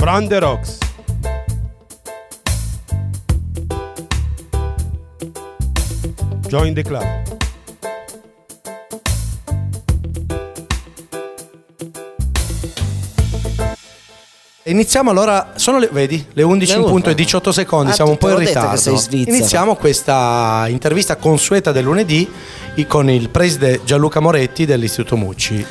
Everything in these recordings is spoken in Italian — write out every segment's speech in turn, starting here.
From the Rocks. Join the club. Iniziamo allora, sono le, vedi, le 11 in punto e 11. 18 secondi, Ah, siamo un po' in ritardo. Iniziamo questa intervista consueta del lunedì con il preside Gianluca Moretti dell'Istituto Mucci.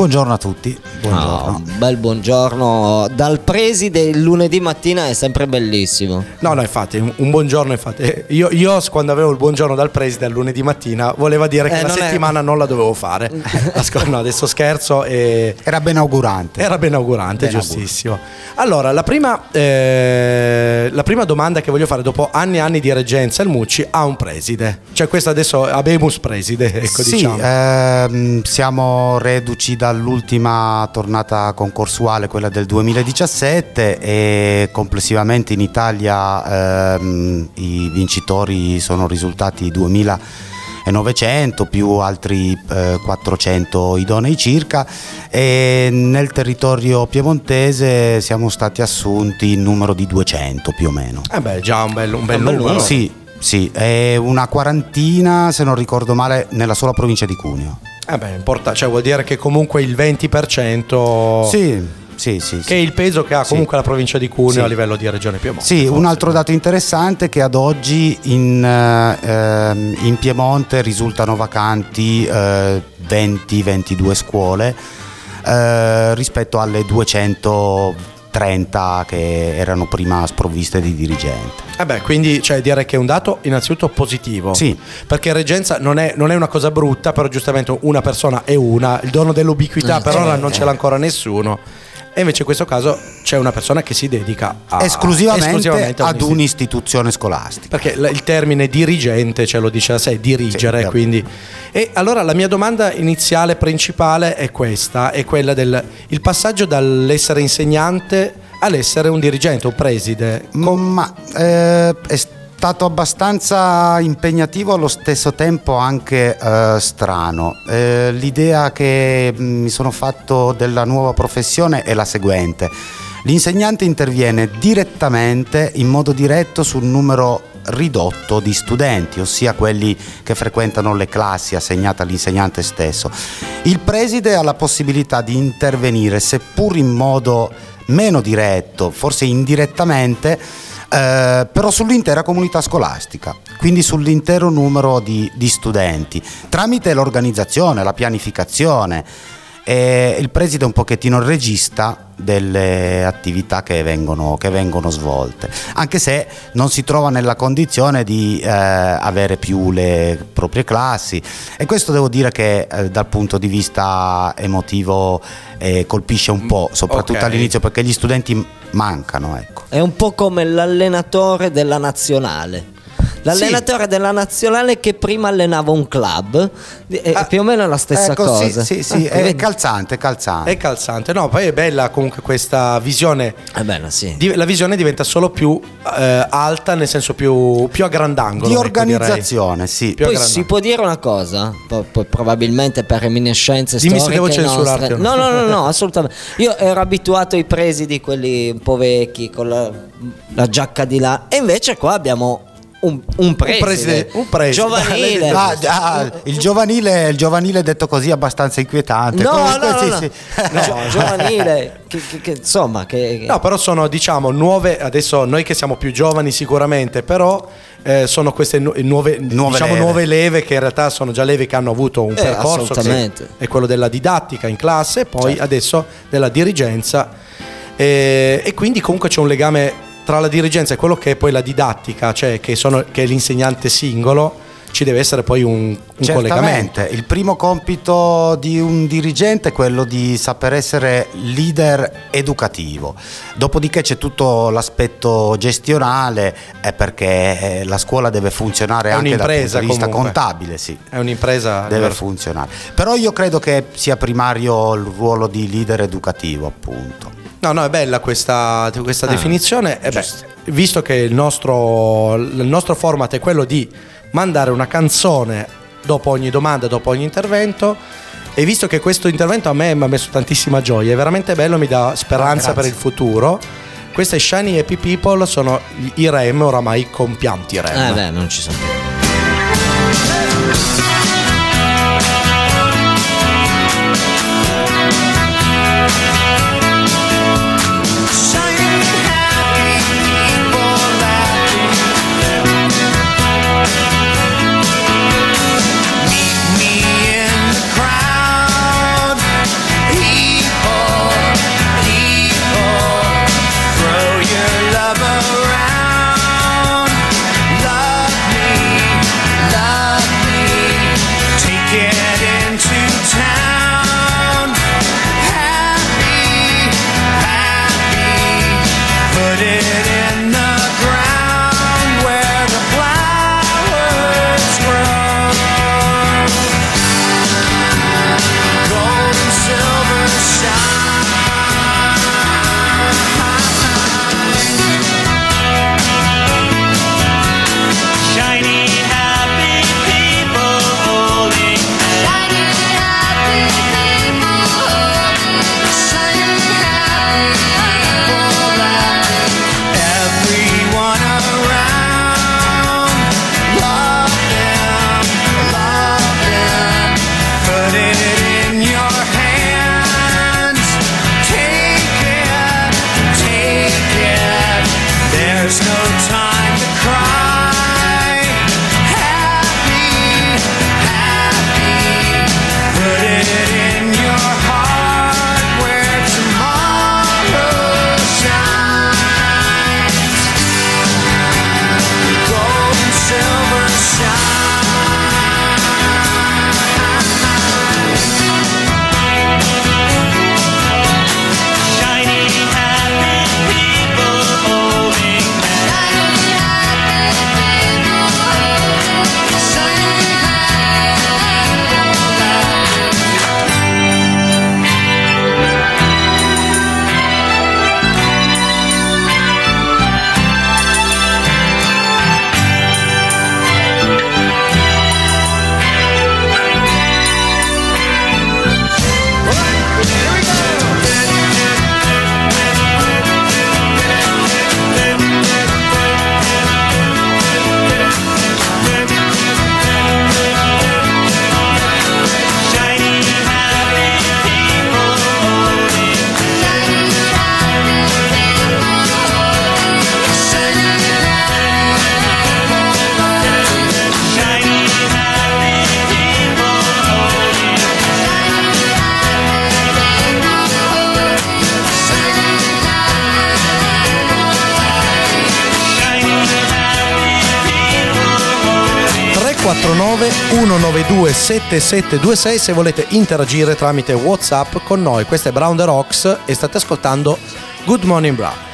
Buongiorno a tutti. Buongiorno. No, un bel buongiorno dal preside il lunedì mattina è sempre bellissimo. No, no, infatti, un buongiorno, infatti. Io, io quando avevo il buongiorno dal preside il lunedì mattina, voleva dire che Eh, la non è- settimana non la dovevo fare. No, adesso scherzo e... Era ben augurante. Era ben augurante, Ben giustissimo. Allora, la prima, eh, la prima domanda che voglio fare dopo anni e anni di reggenza, il Mucci ha un preside. Cioè questo adesso abemus preside, ecco sì, diciamo. ehm, siamo reduci dall'ultima tornata concorsuale, quella del 2017 e complessivamente in Italia ehm, i vincitori sono risultati 2900 più altri eh, 400 idonei circa e nel territorio piemontese siamo stati assunti in numero di 200 più o meno. Eh beh, già un bel, un bel Un bel numero. numero. Sì, sì, è una quarantina, se non ricordo male, nella sola provincia di Cuneo. Eh beh, importa- cioè vuol dire che comunque il 20% Sì, sì, sì. che sì. è il peso che ha comunque la provincia di Cuneo a livello di regione Piemonte. Sì, un forse. altro dato interessante è che ad oggi in, eh, ehm, in Piemonte risultano vacanti 20-22 scuole eh, rispetto alle 230 che erano prima sprovviste di dirigente. Eh beh, quindi cioè, direi che è un dato innanzitutto positivo. Sì. Perché reggenza non è, non è una cosa brutta, però giustamente una persona è una, il dono dell'ubiquità Eh, per ora eh, non ce l'ha ancora nessuno. E invece in questo caso c'è una persona che si dedica a, esclusivamente, esclusivamente ad un'istituzione. scolastica. Perché il termine dirigente ce lo dice da sé, dirigere, Sì, quindi. E allora la mia domanda iniziale, principale è questa, è quella del il passaggio dall'essere insegnante all'essere un dirigente, un preside. Ma eh, stato abbastanza impegnativo allo stesso tempo anche eh, strano. Eh, l'idea che mh, mi sono fatto della nuova professione è la seguente. L'insegnante interviene direttamente, in modo diretto, sul numero ridotto di studenti, ossia quelli che frequentano le classi assegnate all'insegnante stesso. Il preside ha la possibilità di intervenire, seppur in modo meno diretto, forse indirettamente, eh, però sull'intera comunità scolastica, quindi sull'intero numero di, di studenti, tramite l'organizzazione, la pianificazione. E il preside è un pochettino il regista delle attività che vengono, che vengono svolte, anche se non si trova nella condizione di eh, avere più le proprie classi e questo devo dire che eh, dal punto di vista emotivo eh, colpisce un po', soprattutto ok. all'inizio perché gli studenti mancano. Ecco. È un po' come l'allenatore della nazionale. L'allenatore della nazionale che prima allenava un club, è Ah, più o meno la stessa Ecco, sì, cosa. Sì, sì, Ah, è vedi? calzante, calzante. È calzante, no, poi è bella comunque questa visione. È bella, sì. di- la visione diventa solo più eh, alta, nel senso più, più a grandangolo. di ecco, organizzazione, sì. Più Poi si può dire una cosa, po- probabilmente per reminiscenze Dimmi se storiche devo censurarti nostre. o No, no. no, no, no, assolutamente. Io ero abituato ai presidi, quelli un po' vecchi, con la, la giacca di là, e invece qua abbiamo un, un preside, preside- un preside. giovanile. Ah, ah, il, giovanile, il giovanile detto così è abbastanza inquietante. No, Comunque, no, no, sì, no. sì. Gio- giovanile, che, che- che, insomma, che, No, però sono diciamo nuove, adesso noi che siamo più giovani sicuramente, però eh, sono queste nu- nuove, Nuove diciamo, leve. nuove leve che in realtà sono già leve che hanno avuto un Eh, percorso che assolutamente. è quello della didattica in classe poi Certo. adesso della dirigenza Eh, e quindi comunque c'è un legame tra la dirigenza e quello che è poi la didattica, cioè che, sono, che è l'insegnante singolo, ci deve essere poi un, un collegamento. Il primo compito di un dirigente è quello di saper essere leader educativo. Dopodiché c'è tutto l'aspetto gestionale, eh, perché eh, la scuola deve funzionare È anche dal punto di vista comunque. contabile, sì. È un'impresa Deve vero? funzionare. Però io credo che sia primario il ruolo di leader educativo, appunto. No, no, è bella questa, questa Ah, definizione. Eh beh, visto che il nostro, il nostro format è quello di mandare una canzone dopo ogni domanda, dopo ogni intervento, e visto che questo intervento a me mi ha messo tantissima gioia, è veramente bello, mi dà speranza Ah, per il futuro. Queste Shiny Happy People sono i REM oramai compianti REM. Eh beh, non ci sono più. 192 7726 se volete interagire tramite Whatsapp con noi. Questo è Brown the Rocks e state ascoltando Good Morning Brown.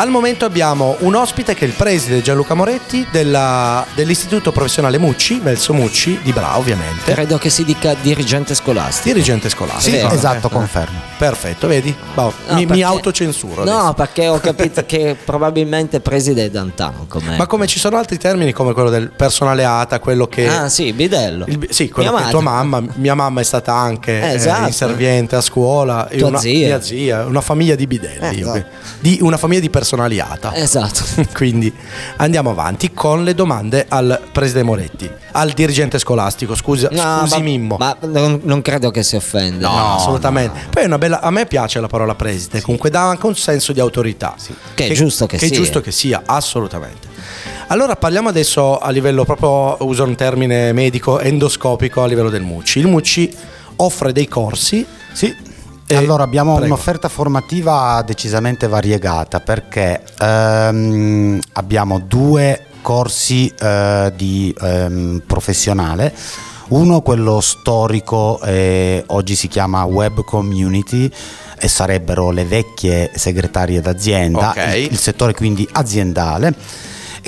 Al momento abbiamo un ospite che è il preside Gianluca Moretti della- dell'Istituto Professionale Mucci, Velso Mucci, di Bra ovviamente, Credo che si dica dirigente scolastico. dirigente scolastico. Sì, Esatto, Eh, confermo. Perfetto, vedi? Boh, No, mi, mi perché- autocensuro. No, adesso. perché ho capito che probabilmente preside è Dantan. Com'è. Ma come ci sono altri termini come quello del personale ATA, quello che... Ah, sì, bidello. Il- sì, quello Mia che tua mamma, mia mamma è stata anche Eh, eh, esatto. inserviente a scuola, Tua una, zia. mia zia, una famiglia di bidelli, Eh, io, esatto. di una famiglia di personaliata. Esatto. Quindi andiamo avanti con le domande al preside Moretti, al dirigente scolastico. Scusa, No, scusi ma, Mimmo. Ma non, non credo che si offenda. No, assolutamente. Poi è una bella. A me piace la parola preside, comunque dà anche un senso di autorità. Che è giusto che è sia. giusto che sia, assolutamente. Allora parliamo adesso a livello proprio, uso un termine medico, endoscopico a livello del MUCI. Il MUCI offre dei corsi. Sì. Allora abbiamo prego. un'offerta formativa decisamente variegata perché ehm, abbiamo due corsi eh, di ehm, professionale. Uno, quello storico, eh, oggi si chiama Web Community e sarebbero le vecchie segretarie d'azienda, Ok. il, il settore quindi aziendale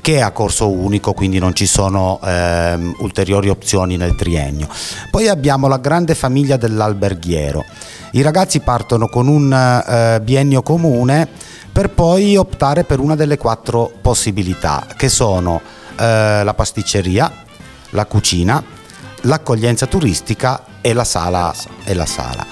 che è a corso unico, quindi non ci sono ehm, ulteriori opzioni nel triennio. Poi abbiamo la grande famiglia dell'alberghiero. I ragazzi partono con un eh, biennio comune per poi optare per una delle quattro possibilità, che sono eh, la pasticceria, la cucina, l'accoglienza turistica e la sala. E la sala.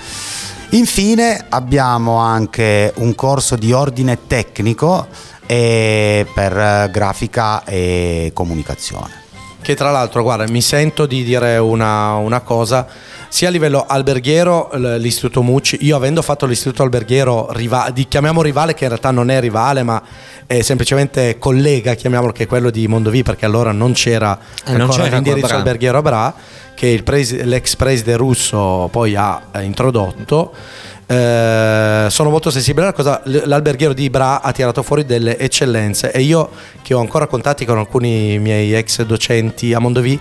Infine abbiamo anche un corso di ordine tecnico per eh, grafica e comunicazione. Che tra l'altro, guarda, mi sento di dire una, una cosa, sia a livello alberghiero, l'istituto Mucci, io avendo fatto l'istituto alberghiero, riva- di, chiamiamo rivale, che in realtà non è rivale, ma è semplicemente collega, chiamiamolo che è quello di Mondovì, perché allora non c'era Eh, non ancora c'era l'indirizzo Bra. alberghiero a Bra, che il presi- l'ex preside russo poi ha eh, introdotto. Eh, sono molto sensibile alla cosa. L'alberghiero di Bra ha tirato fuori delle eccellenze e io, che ho ancora contatti con alcuni miei ex docenti a Mondovì,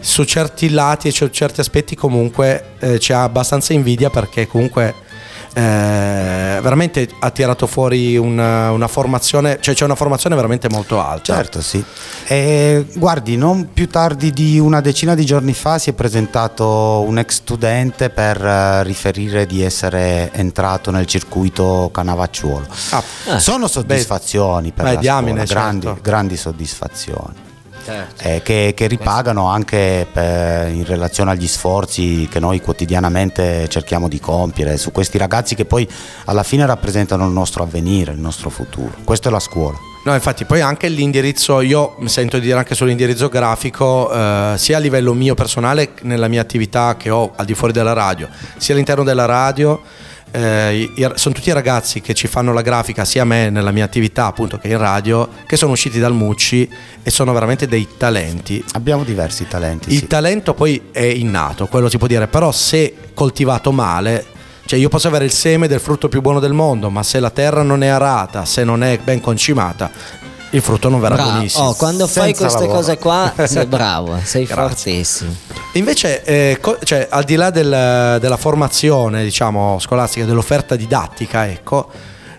su certi lati e su certi aspetti, comunque eh, c'è abbastanza invidia perché comunque. Eh, veramente ha tirato fuori una, una formazione, cioè c'è una formazione veramente molto alta. Certo, sì. E, guardi, non più tardi di una decina di giorni fa si è presentato un ex studente per eh, riferire di essere entrato nel circuito Canavacciuolo. Ah, Eh. Sono soddisfazioni per beh, la diamine, scuola, grandi, certo. grandi soddisfazioni. Certo. eh, che, che ripagano anche per- in relazione agli sforzi che noi quotidianamente cerchiamo di compiere su questi ragazzi che poi alla fine rappresentano il nostro avvenire, il nostro futuro. Questa è la scuola. No, infatti, poi anche l'indirizzo, io mi sento di dire anche sull'indirizzo grafico, eh, sia a livello mio personale, nella mia attività che ho al di fuori della radio, sia all'interno della radio. Eh, i- i- sono tutti ragazzi che ci fanno la grafica sia a me nella mia attività appunto che in radio che sono usciti dal Mucci e sono veramente dei talenti Abbiamo diversi talenti. il sì. talento poi è innato, quello si può dire, però se coltivato male, cioè io posso avere il seme del frutto più buono del mondo, ma se la terra non è arata, se non è ben concimata, il frutto non verrà Bravo. buonissimo. Oh, quando fai Senza queste lavoro. cose qua sei bravo, sei fortissimo. Invece, eh, co- cioè, al di là del- della formazione, diciamo, scolastica, dell'offerta didattica, ecco,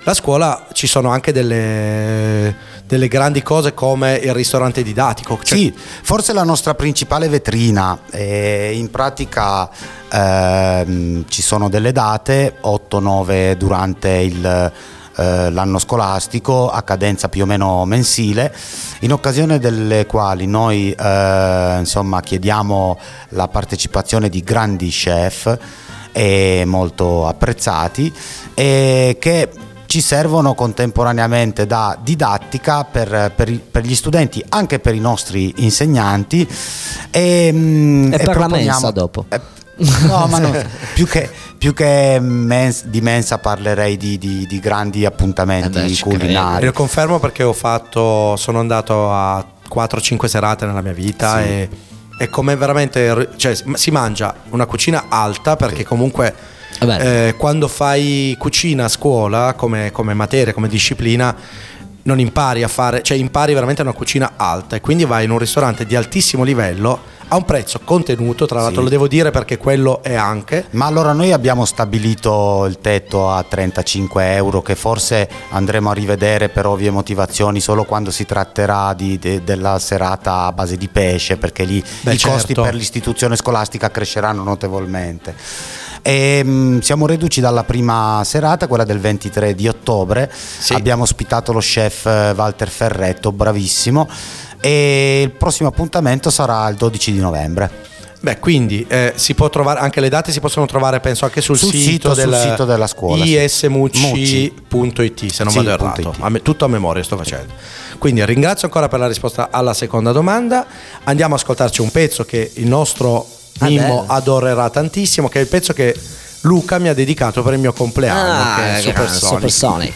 la scuola ci sono anche delle, delle grandi cose come il ristorante didattico. cioè- Sì, forse la nostra principale vetrina. eh, in pratica ehm, ci sono delle date, 8-9 durante il, eh, l'anno scolastico, a cadenza più o meno mensile, in occasione delle quali noi eh, insomma, chiediamo la partecipazione di grandi chef e molto apprezzati e che ci servono contemporaneamente da didattica per, per per gli studenti, anche per i nostri insegnanti. E, mm, E per la mensa dopo. Eh, no, ma no, più che, più che mens- di mensa parlerei di, di- di grandi appuntamenti Eh beh, culinari. Lo confermo perché ho fatto, sono andato a 4-5 serate nella mia vita Sì. e è come veramente, cioè si mangia una cucina alta perché comunque Eh eh, quando fai cucina a scuola come, come materia, come disciplina, non impari a fare, cioè impari veramente una cucina alta e quindi vai in un ristorante di altissimo livello a un prezzo contenuto, tra l'altro Sì. lo devo dire perché quello è anche. Ma allora noi abbiamo stabilito il tetto a 35 euro che forse andremo a rivedere per ovvie motivazioni solo quando si tratterà di- de- della serata a base di pesce perché lì Beh, i costi certo. per l'istituzione scolastica cresceranno notevolmente. E, mh, siamo reduci dalla prima serata, quella del 23 di ottobre. Sì. Abbiamo ospitato lo chef eh, Walter Ferretto, bravissimo. E il prossimo appuntamento sarà il 12 di novembre. Beh, quindi eh, si può trovare anche le date si possono trovare penso anche sul, Sul sito- sul sito della scuola, ismucci.it se non Sì, vado errato. A me- tutto a memoria sto facendo. Quindi ringrazio ancora per la risposta alla seconda domanda. Andiamo a ascoltarci un pezzo che il nostro Mimmo bello. adorerà tantissimo, che è il pezzo che Luca mi ha dedicato per il mio compleanno, Ah, che è grande, Supersonic. Supersonic.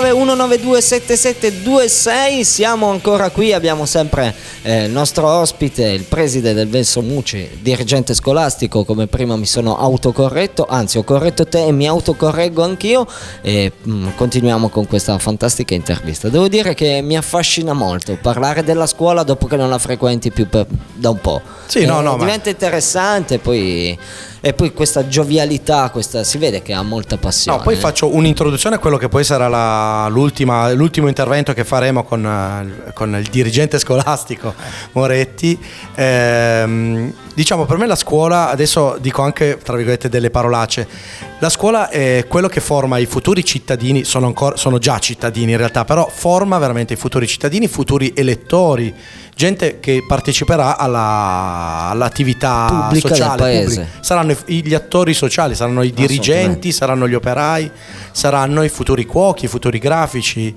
349 192 7726 siamo ancora qui, abbiamo sempre eh, il nostro ospite, il preside del Venso Muci, dirigente scolastico, come prima mi sono autocorretto, anzi ho corretto te e mi autocorreggo anch'io e mm, continuiamo con questa fantastica intervista. Devo dire che mi affascina molto parlare della scuola dopo che non la frequenti più per- da un po'. Sì, no, Eh, no, ma- diventa interessante poi, e poi questa giovialità, questa, si vede che ha molta passione. No, poi faccio un'introduzione a quello che poi sarà la- l'ultimo intervento che faremo con, eh, con il dirigente scolastico Moretti. Ehm, diciamo, per me la scuola, adesso dico anche tra virgolette delle parolacce, la scuola è quello che forma i futuri cittadini, sono, ancora, sono già cittadini in realtà, però forma veramente i futuri cittadini, i futuri elettori, gente che parteciperà alla- all'attività Pubblica del sociale. paese. pubblica. Saranno gli attori sociali, saranno i dirigenti, saranno gli operai, saranno i futuri cuochi, i futuri grafici.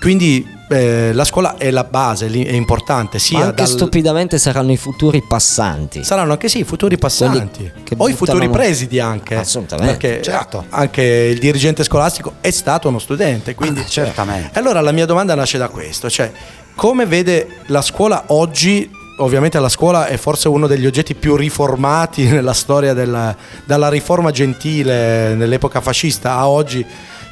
Quindi eh, la scuola è la base, è importante. Ma Sia anche dal- stupidamente saranno i futuri passanti. Saranno anche sì i futuri passanti o i futuri presidi anche. Assolutamente. Perché Certo. anche il dirigente scolastico è stato uno studente. Quindi, Ah, certamente. Allora la mia domanda nasce da questo, cioè come vede la scuola oggi? Ovviamente la scuola è forse uno degli oggetti più riformati nella storia della, dalla riforma gentile nell'epoca fascista a oggi.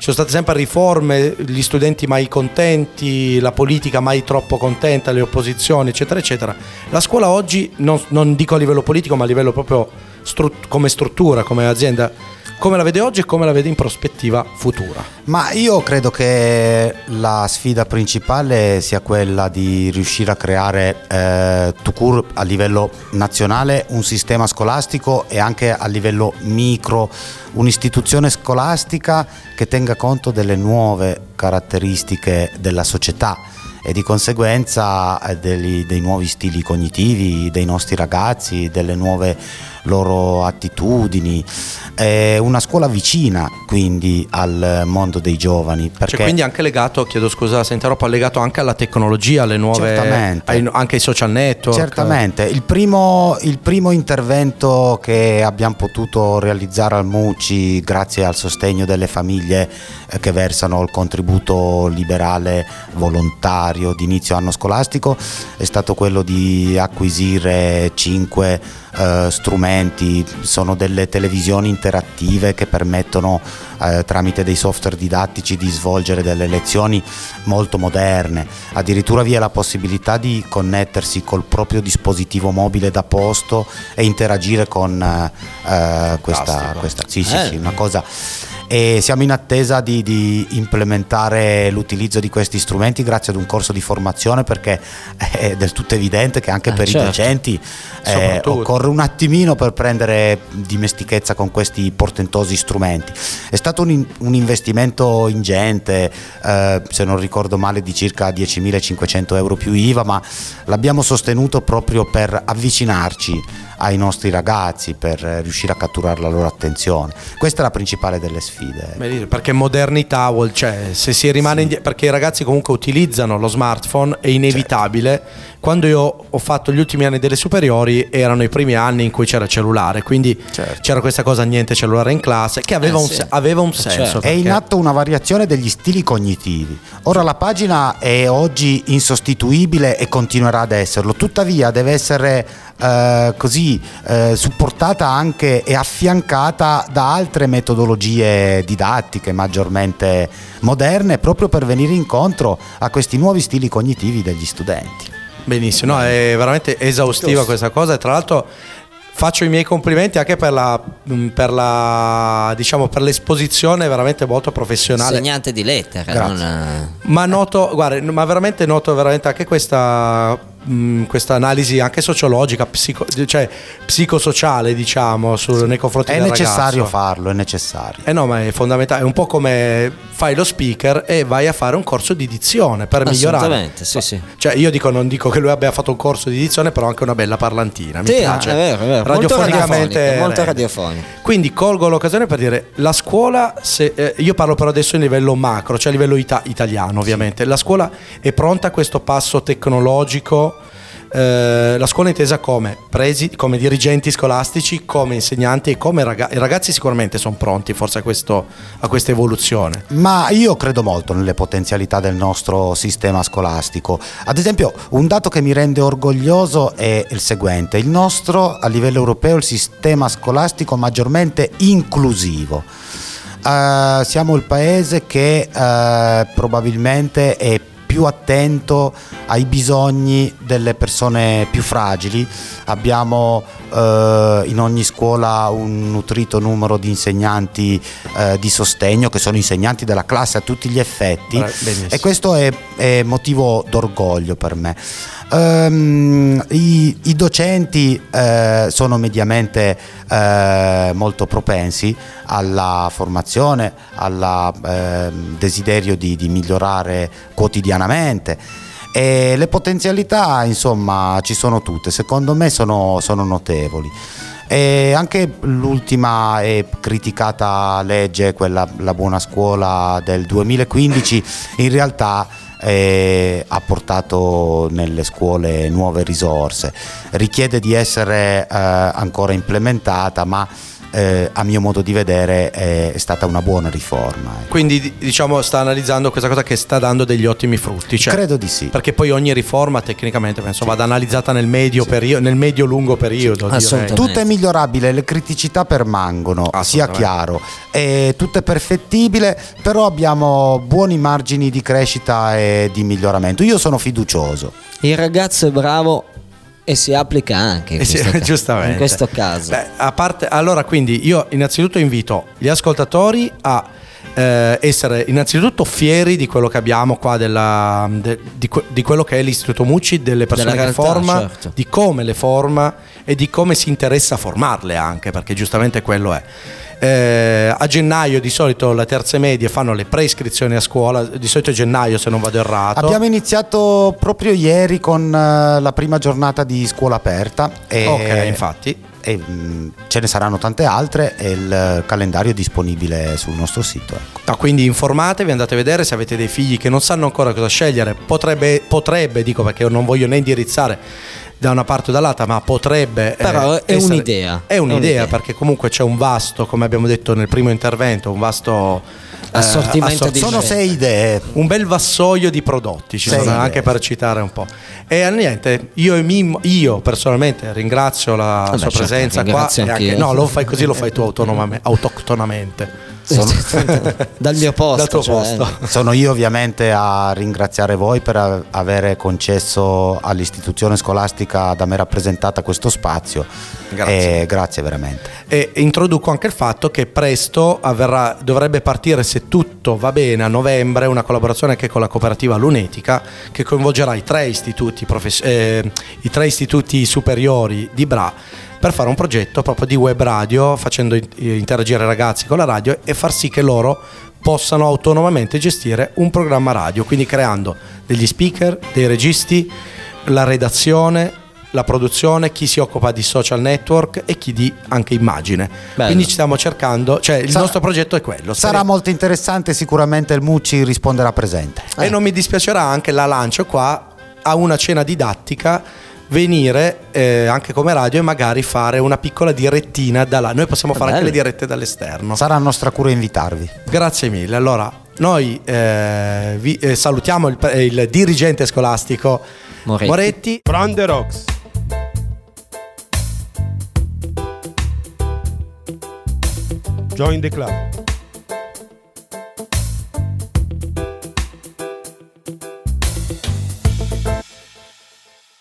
Ci sono state sempre riforme, gli studenti mai contenti, la politica mai troppo contenta, le opposizioni, eccetera, eccetera. La scuola oggi, non, non dico a livello politico, ma a livello proprio strut- come struttura, come azienda, come la vede oggi e come la vede in prospettiva futura. Ma io credo che la sfida principale sia quella di riuscire a creare eh, tout court a livello nazionale un sistema scolastico e anche a livello micro un'istituzione scolastica che tenga conto delle nuove caratteristiche della società e di conseguenza eh, degli- dei nuovi stili cognitivi dei nostri ragazzi, delle nuove loro attitudini. È una scuola vicina quindi al mondo dei giovani. Perché Cioè, quindi anche legato, chiedo scusa se interrompo, legato anche alla tecnologia, alle nuove, Certamente. ai- anche ai social network. Certamente, il primo, il primo intervento che abbiamo potuto realizzare al MUCI grazie al sostegno delle famiglie eh, che versano il contributo liberale volontario di inizio anno scolastico è stato quello di acquisire cinque eh, strumenti, sono delle televisioni interattive che permettono eh, tramite dei software didattici di svolgere delle lezioni molto moderne, addirittura vi è la possibilità di connettersi col proprio dispositivo mobile da posto e interagire con eh, eh, questa, questa sì, sì, Eh. sì, una cosa e siamo in attesa di, di implementare l'utilizzo di questi strumenti grazie ad un corso di formazione perché è del tutto evidente che anche Eh, per certo. i docenti eh, occorre un attimino per prendere dimestichezza con questi portentosi strumenti. È stato un, un investimento ingente, eh, se non ricordo male, di circa 10.500 euro più IVA, ma l'abbiamo sostenuto proprio per avvicinarci ai nostri ragazzi, per riuscire a catturare la loro attenzione. Questa è la principale delle sfide. Beh, Perché modernità vuol, cioè, se si rimane indie- perché i ragazzi comunque utilizzano lo smartphone, è inevitabile. Quando io ho fatto gli ultimi anni delle superiori erano i primi anni in cui c'era il cellulare, quindi Certo. c'era questa cosa niente cellulare in classe che aveva, Eh, un, sì. aveva un Certo. senso. È in atto una variazione degli stili cognitivi. Ora la pagina è oggi insostituibile e continuerà ad esserlo, tuttavia deve essere eh, così eh, supportata anche e affiancata da altre metodologie didattiche maggiormente moderne proprio per venire incontro a questi nuovi stili cognitivi degli studenti. Benissimo, no, è veramente esaustiva Giusto. questa cosa e tra l'altro faccio i miei complimenti anche per la, mh, per la diciamo per l'esposizione veramente molto professionale. Insegnante di lettere, non, eh, Ma noto, guarda, ma veramente noto veramente anche questa, mh, questa analisi anche sociologica, psico- cioè psicosociale, diciamo, sul, nei confronti È del necessario ragazzo. farlo, è necessario. Eh no, ma è fondamentale, è un po' come fai lo speaker e vai a fare un corso di dizione per migliorare. Assolutamente, sì, sì. Cioè, io dico, non dico che lui abbia fatto un corso di dizione, però anche una bella parlantina. Mi Sì, piace. è vero, è vero. Molto Radiofonicamente molto rende. radiofonico. Quindi colgo l'occasione per dire la scuola, se, eh, io parlo però adesso a livello macro, cioè a livello ita- italiano ovviamente, la scuola è pronta a questo passo tecnologico eh, la scuola intesa come, presi, come dirigenti scolastici, come insegnanti e come ragazzi. I ragazzi sicuramente sono pronti forse a, questo, a questa evoluzione. Ma io credo molto nelle potenzialità del nostro sistema scolastico. Ad esempio, un dato che mi rende orgoglioso è il seguente: il nostro a livello europeo è il sistema scolastico maggiormente inclusivo. Eh, siamo il paese che eh, probabilmente è più attento ai bisogni delle persone più fragili. Abbiamo eh, in ogni scuola un nutrito numero di insegnanti eh, di sostegno che sono insegnanti della classe a tutti gli effetti benissimo. e questo è, è motivo d'orgoglio per me. Ehm, i, i docenti eh, sono mediamente eh, molto propensi alla formazione, al desiderio di, di migliorare quotidianamente. E le potenzialità, insomma, ci sono tutte, secondo me sono, sono notevoli. E anche l'ultima e criticata legge, quella la buona scuola del 2015, in realtà eh, ha portato nelle scuole nuove risorse. Richiede di essere eh, ancora implementata, ma eh, a mio modo di vedere è, è stata una buona riforma. ecco. Quindi di- diciamo sta analizzando questa cosa che sta dando degli ottimi frutti. Cioè, Credo di sì. Perché poi ogni riforma tecnicamente penso vada analizzata nel medio periodo, nel medio-lungo periodo. direi. Assolutamente. Tutto è migliorabile, le criticità permangono, sia chiaro. E tutto è perfettibile, però abbiamo buoni margini di crescita e di miglioramento. Io sono fiducioso. Il ragazzo è bravo e si applica anche in, Eh sì, questo, in questo caso. Beh, a parte, allora, quindi io innanzitutto invito gli ascoltatori a eh, essere innanzitutto fieri di quello che abbiamo qua, della- de- di, di quello che è l'Istituto Mucci, delle persone Della che realtà, forma, certo. di come le forma e di come si interessa a formarle anche, perché giustamente quello è. Eh, a gennaio di solito le terze medie fanno le preiscrizioni a scuola, di solito è gennaio se non vado errato. Abbiamo iniziato proprio ieri con eh, la prima giornata di scuola aperta. E, Ok, infatti. e, mh, ce ne saranno tante altre e il calendario è disponibile sul nostro sito. ecco. Ah, quindi informatevi, andate a vedere se avete dei figli che non sanno ancora cosa scegliere. Potrebbe, potrebbe dico perché non voglio né indirizzare da una parte o dall'altra, ma potrebbe. Però è essere- un'idea. È È un'idea un'idea. perché comunque c'è un vasto, come abbiamo detto nel primo intervento, un vasto eh, Assortimento di Sono sei idee. un bel vassoio di prodotti, ci sono anche per citare un po'. E eh, niente, io, e Mimmo- io personalmente ringrazio la Vabbè, sua certo, presenza qua. anche- no, lo fai così, lo fai tu autonomame- autoctonamente. Dal mio posto. Dal tuo cioè, posto. Sono io ovviamente a ringraziare voi per a- avere concesso all'istituzione scolastica da me rappresentata questo spazio. Grazie. E grazie veramente. E introduco anche il fatto che presto avverrà, dovrebbe partire, se tutto va bene, a novembre una collaborazione anche con la cooperativa Lunetica che coinvolgerà i tre istituti, profes- eh, i tre istituti superiori di Bra per fare un progetto proprio di web radio facendo in- interagire i ragazzi con la radio e far sì che loro possano autonomamente gestire un programma radio, quindi creando degli speaker, dei registi, la redazione, la produzione, chi si occupa di social network e chi di anche immagine. Bello. Quindi ci stiamo cercando, cioè il Sarà- nostro progetto è quello. Sarà Speriamo- molto interessante, sicuramente il Mucci risponderà presente. e non mi dispiacerà anche la lancio qua a una cena didattica venire eh, anche come radio e magari fare una piccola direttina da là. Noi possiamo fare anche le dirette dall'esterno. Sarà nostra cura invitarvi. Grazie mille. Allora, noi eh, vi eh, salutiamo il, il dirigente scolastico Moretti. Moretti. From the Rocks. Join the club.